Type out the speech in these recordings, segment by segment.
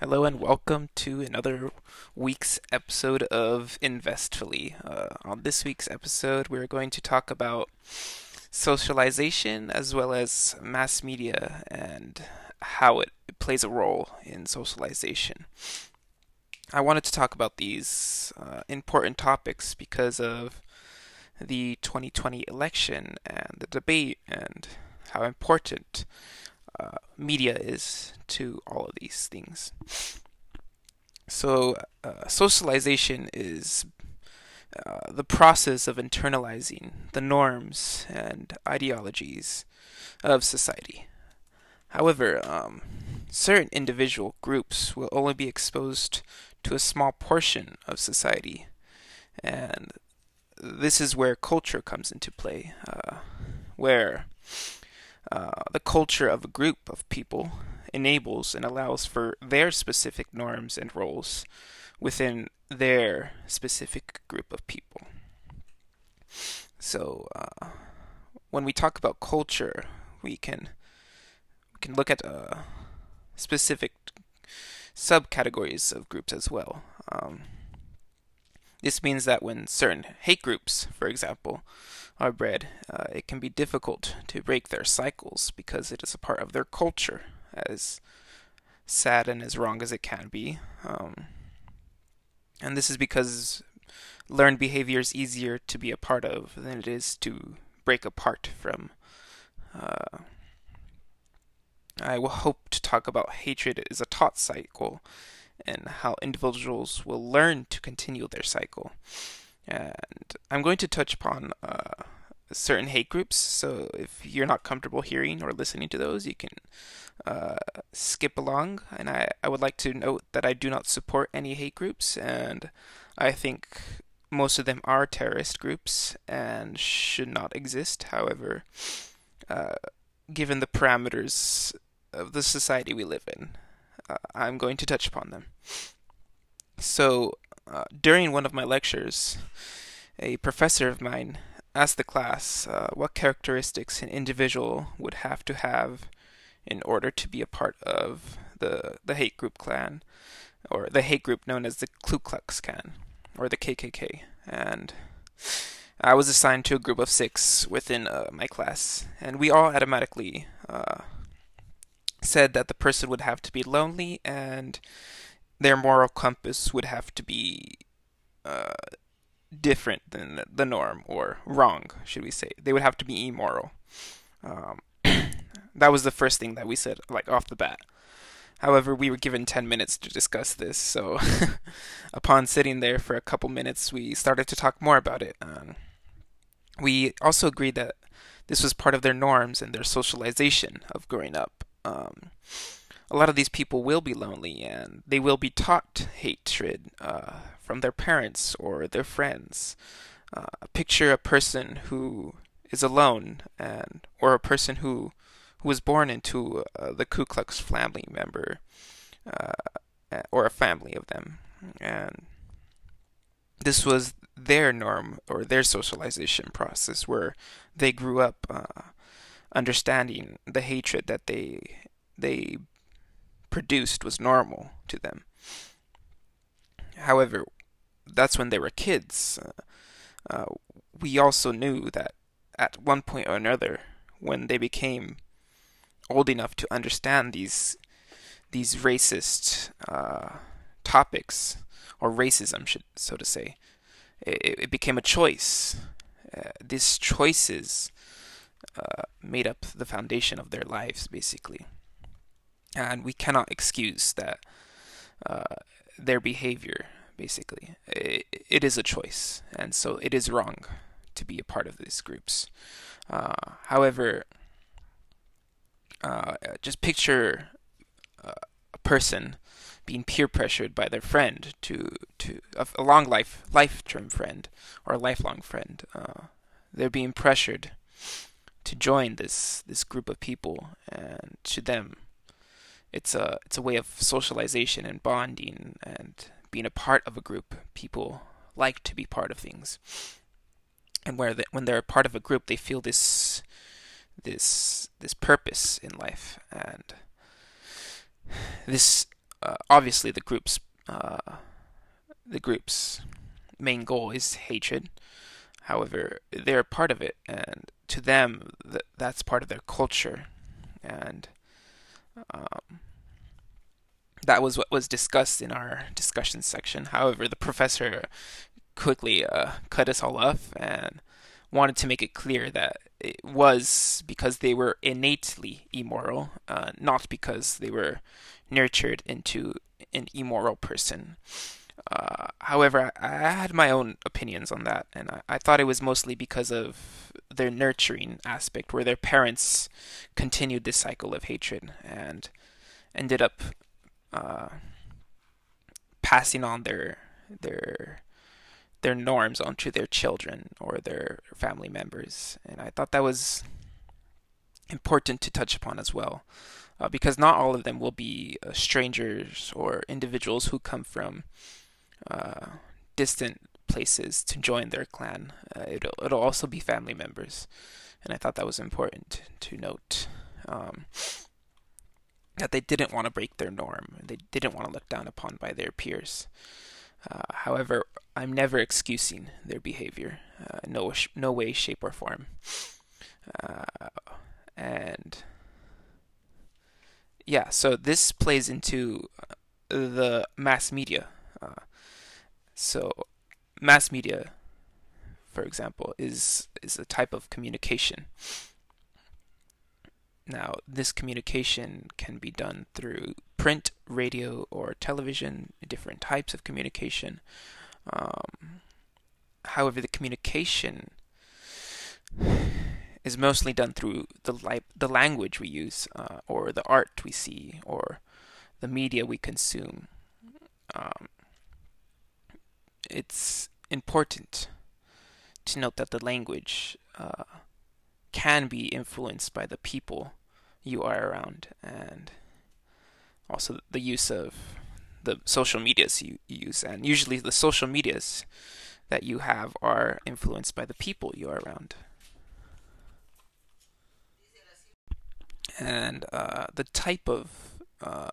Hello and welcome to another week's episode of Investfully. Uh, on this week's episode, we're going to talk about socialization as well as mass media and how it plays a role in socialization. I wanted to talk about these uh, important topics because of the 2020 election and the debate and how important uh, media is to all of these things. So, uh, socialization is uh, the process of internalizing the norms and ideologies of society. However, um, certain individual groups will only be exposed to a small portion of society, and this is where culture comes into play, uh, where uh, the culture of a group of people enables and allows for their specific norms and roles within their specific group of people. So, uh, when we talk about culture, we can we can look at uh, specific subcategories of groups as well. Um, this means that when certain hate groups, for example, are bred, uh, it can be difficult to break their cycles because it is a part of their culture, as sad and as wrong as it can be. Um, and this is because learned behavior is easier to be a part of than it is to break apart from. Uh, I will hope to talk about hatred as a taught cycle and how individuals will learn to continue their cycle. And I'm going to touch upon uh, certain hate groups. So if you're not comfortable hearing or listening to those, you can uh, skip along. And I, I would like to note that I do not support any hate groups, and I think most of them are terrorist groups and should not exist. However, uh, given the parameters of the society we live in, uh, I'm going to touch upon them. So, uh, during one of my lectures, a professor of mine asked the class uh, what characteristics an individual would have to have in order to be a part of the the hate group clan, or the hate group known as the Ku Klux Klan, or the KKK. And I was assigned to a group of six within uh, my class, and we all automatically uh, said that the person would have to be lonely and their moral compass would have to be uh, different than the norm or wrong, should we say? They would have to be immoral. Um, that was the first thing that we said, like off the bat. However, we were given 10 minutes to discuss this, so upon sitting there for a couple minutes, we started to talk more about it. Um, we also agreed that this was part of their norms and their socialization of growing up. Um, a lot of these people will be lonely and they will be taught hatred uh, from their parents or their friends. Uh, picture a person who is alone and or a person who who was born into uh, the Ku Klux family member uh, or a family of them and this was their norm or their socialization process where they grew up uh, understanding the hatred that they they produced was normal to them. However, that's when they were kids. Uh, uh, we also knew that at one point or another, when they became old enough to understand these these racist uh, topics or racism, should so to say, it, it became a choice. Uh, these choices uh, made up the foundation of their lives, basically and we cannot excuse that uh, their behavior. Basically, it, it is a choice, and so it is wrong to be a part of these groups. Uh, however, uh, just picture uh, a person being peer pressured by their friend to to a, a long life life term friend or a lifelong friend. Uh, they're being pressured to join this this group of people, and to them, it's a it's a way of socialization and bonding and being a part of a group. People like to be part of things, and where the, when they're a part of a group, they feel this this this purpose in life, and this uh, obviously the group's uh, the group's main goal is hatred. However, they're part of it, and to them, th- that's part of their culture, and um, that was what was discussed in our discussion section. However, the professor quickly uh, cut us all off and wanted to make it clear that it was because they were innately immoral, uh, not because they were nurtured into an immoral person. Uh, however, I, I, had my own opinions on that, and I, I, thought it was mostly because of their nurturing aspect, where their parents continued this cycle of hatred and ended up uh, passing on their their their norms onto their children or their family members, and I thought that was important to touch upon as well, uh, because not all of them will be uh, strangers or individuals who come from distant places to join their clan. Uh, it'll, it'll also be family members, and I thought that was important to note. Um, that they didn't want to break their norm. They didn't want to look down upon by their peers. Uh, however, I'm never excusing their behavior, uh, no no way, shape, or form. Uh, and yeah, so this plays into uh, the mass media. Uh, so mass media, for example, is is a type of communication now, this communication can be done through print, radio, or television, different types of communication. Um, however, the communication is mostly done through the li- the language we use, uh, or the art we see, or the media we consume. Um, it's important to note that the language uh, can be influenced by the people you are around and also the use of the social medias you use. And usually the social medias that you have are influenced by the people you are around. And uh, the type of uh,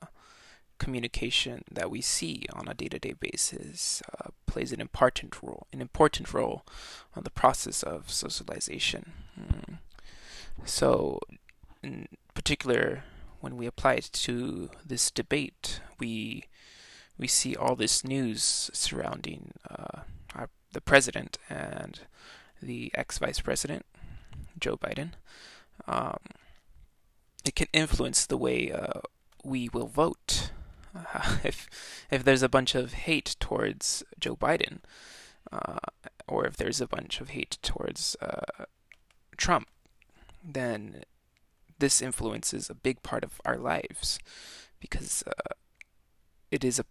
communication that we see on a day-to-day basis uh, plays an important role an important role on the process of socialization mm. so in particular, when we apply it to this debate, we we see all this news surrounding uh, our, the president and the ex-vice president, Joe Biden. Um, it can influence the way uh, we will vote. If if there's a bunch of hate towards Joe Biden, uh, or if there's a bunch of hate towards uh, Trump, then this influences a big part of our lives because uh, it is a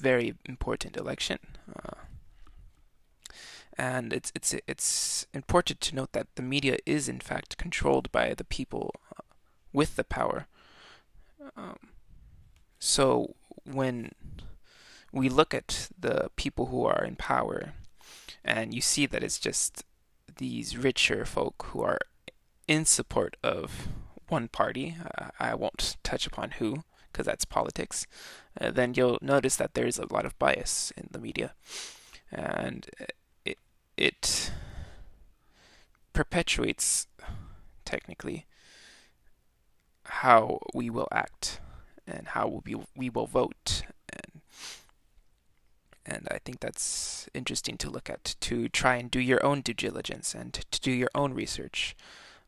very important election. Uh, and it's it's it's important to note that the media is in fact controlled by the people uh, with the power. Um, so when we look at the people who are in power, and you see that it's just these richer folk who are in support of one party, uh, I won't touch upon who, because that's politics, uh, then you'll notice that there's a lot of bias in the media. And it, it perpetuates, technically, how we will act and how we, we will vote. And, and I think that's interesting to look at to try and do your own due diligence and to do your own research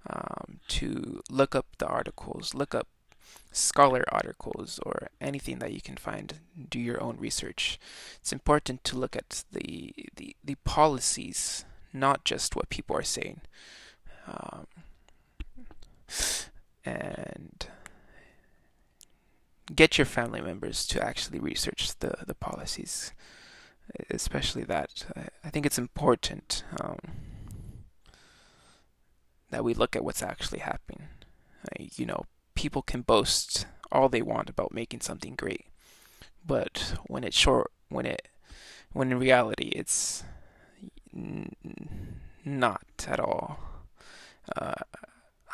um, to look up the articles, look up scholar articles or anything that you can find. Do your own research. It's important to look at the the, the policies, not just what people are saying. Um, and get your family members to actually research the, the policies, especially that. I, I think it's important. Um, that we look at what's actually happening. you know, people can boast all they want about making something great, but when it's short, when it, when in reality it's n- not at all. Uh,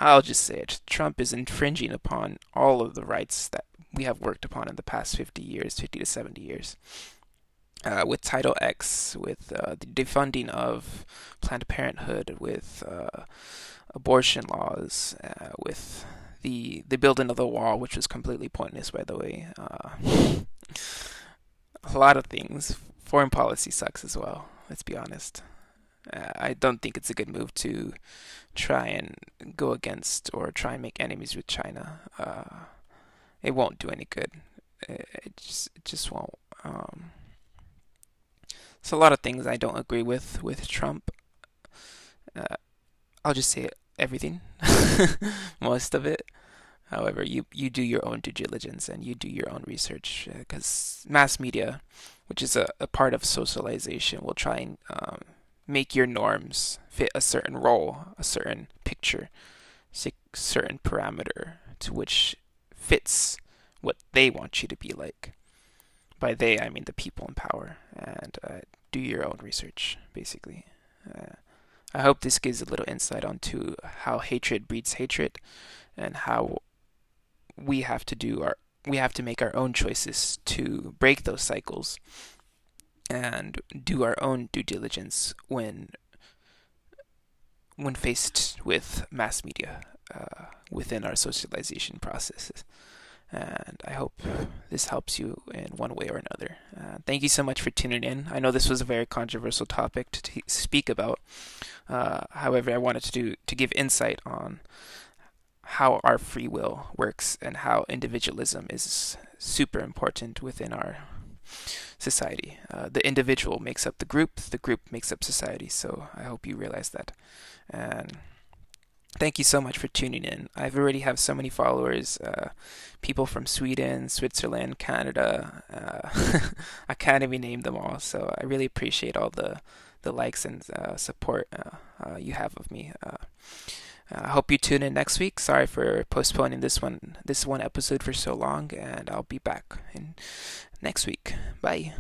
I'll just say it. Trump is infringing upon all of the rights that we have worked upon in the past 50 years, 50 to 70 years. Uh, with Title X, with uh, the defunding of Planned Parenthood, with uh, abortion laws, uh, with the the building of the wall, which was completely pointless, by the way. Uh, a lot of things. Foreign policy sucks as well. Let's be honest. Uh, I don't think it's a good move to try and go against or try and make enemies with China. It won't do any good. It, just it just won't. Um, it's a lot of things I don't agree with with Trump. Uh, I'll just say everything, most of it. However, you you do your own due diligence and you do your own research because uh, mass media, which is a, a part of socialization, will try and um, make your norms fit a certain role, a certain picture, a certain parameter to which fits what they want you to be like. By they, I mean the people in power, and uh, do your own research, basically. Uh, I hope this gives a little insight onto how hatred breeds hatred and how we have to do our we have to make our own choices to break those cycles and do our own due diligence when when faced with mass media uh, within our socialization processes. And I hope this helps you in one way or another. Uh, thank you so much for tuning in. I know this was a very controversial topic to t- speak about. Uh, however, I wanted to do, to give insight on how our free will works and how individualism is super important within our society. Uh, the individual makes up the group, the group makes up society. So I hope you realize that. And thank you so much for tuning in. I've already have so many followers, uh, people from Sweden, Switzerland, Canada. Uh, I can't even name them all. So I really appreciate all the the likes and uh, support uh, uh, you have of me. I hope you tune in next week. Sorry for postponing this one this one episode for so long, and I'll be back in next week. Bye.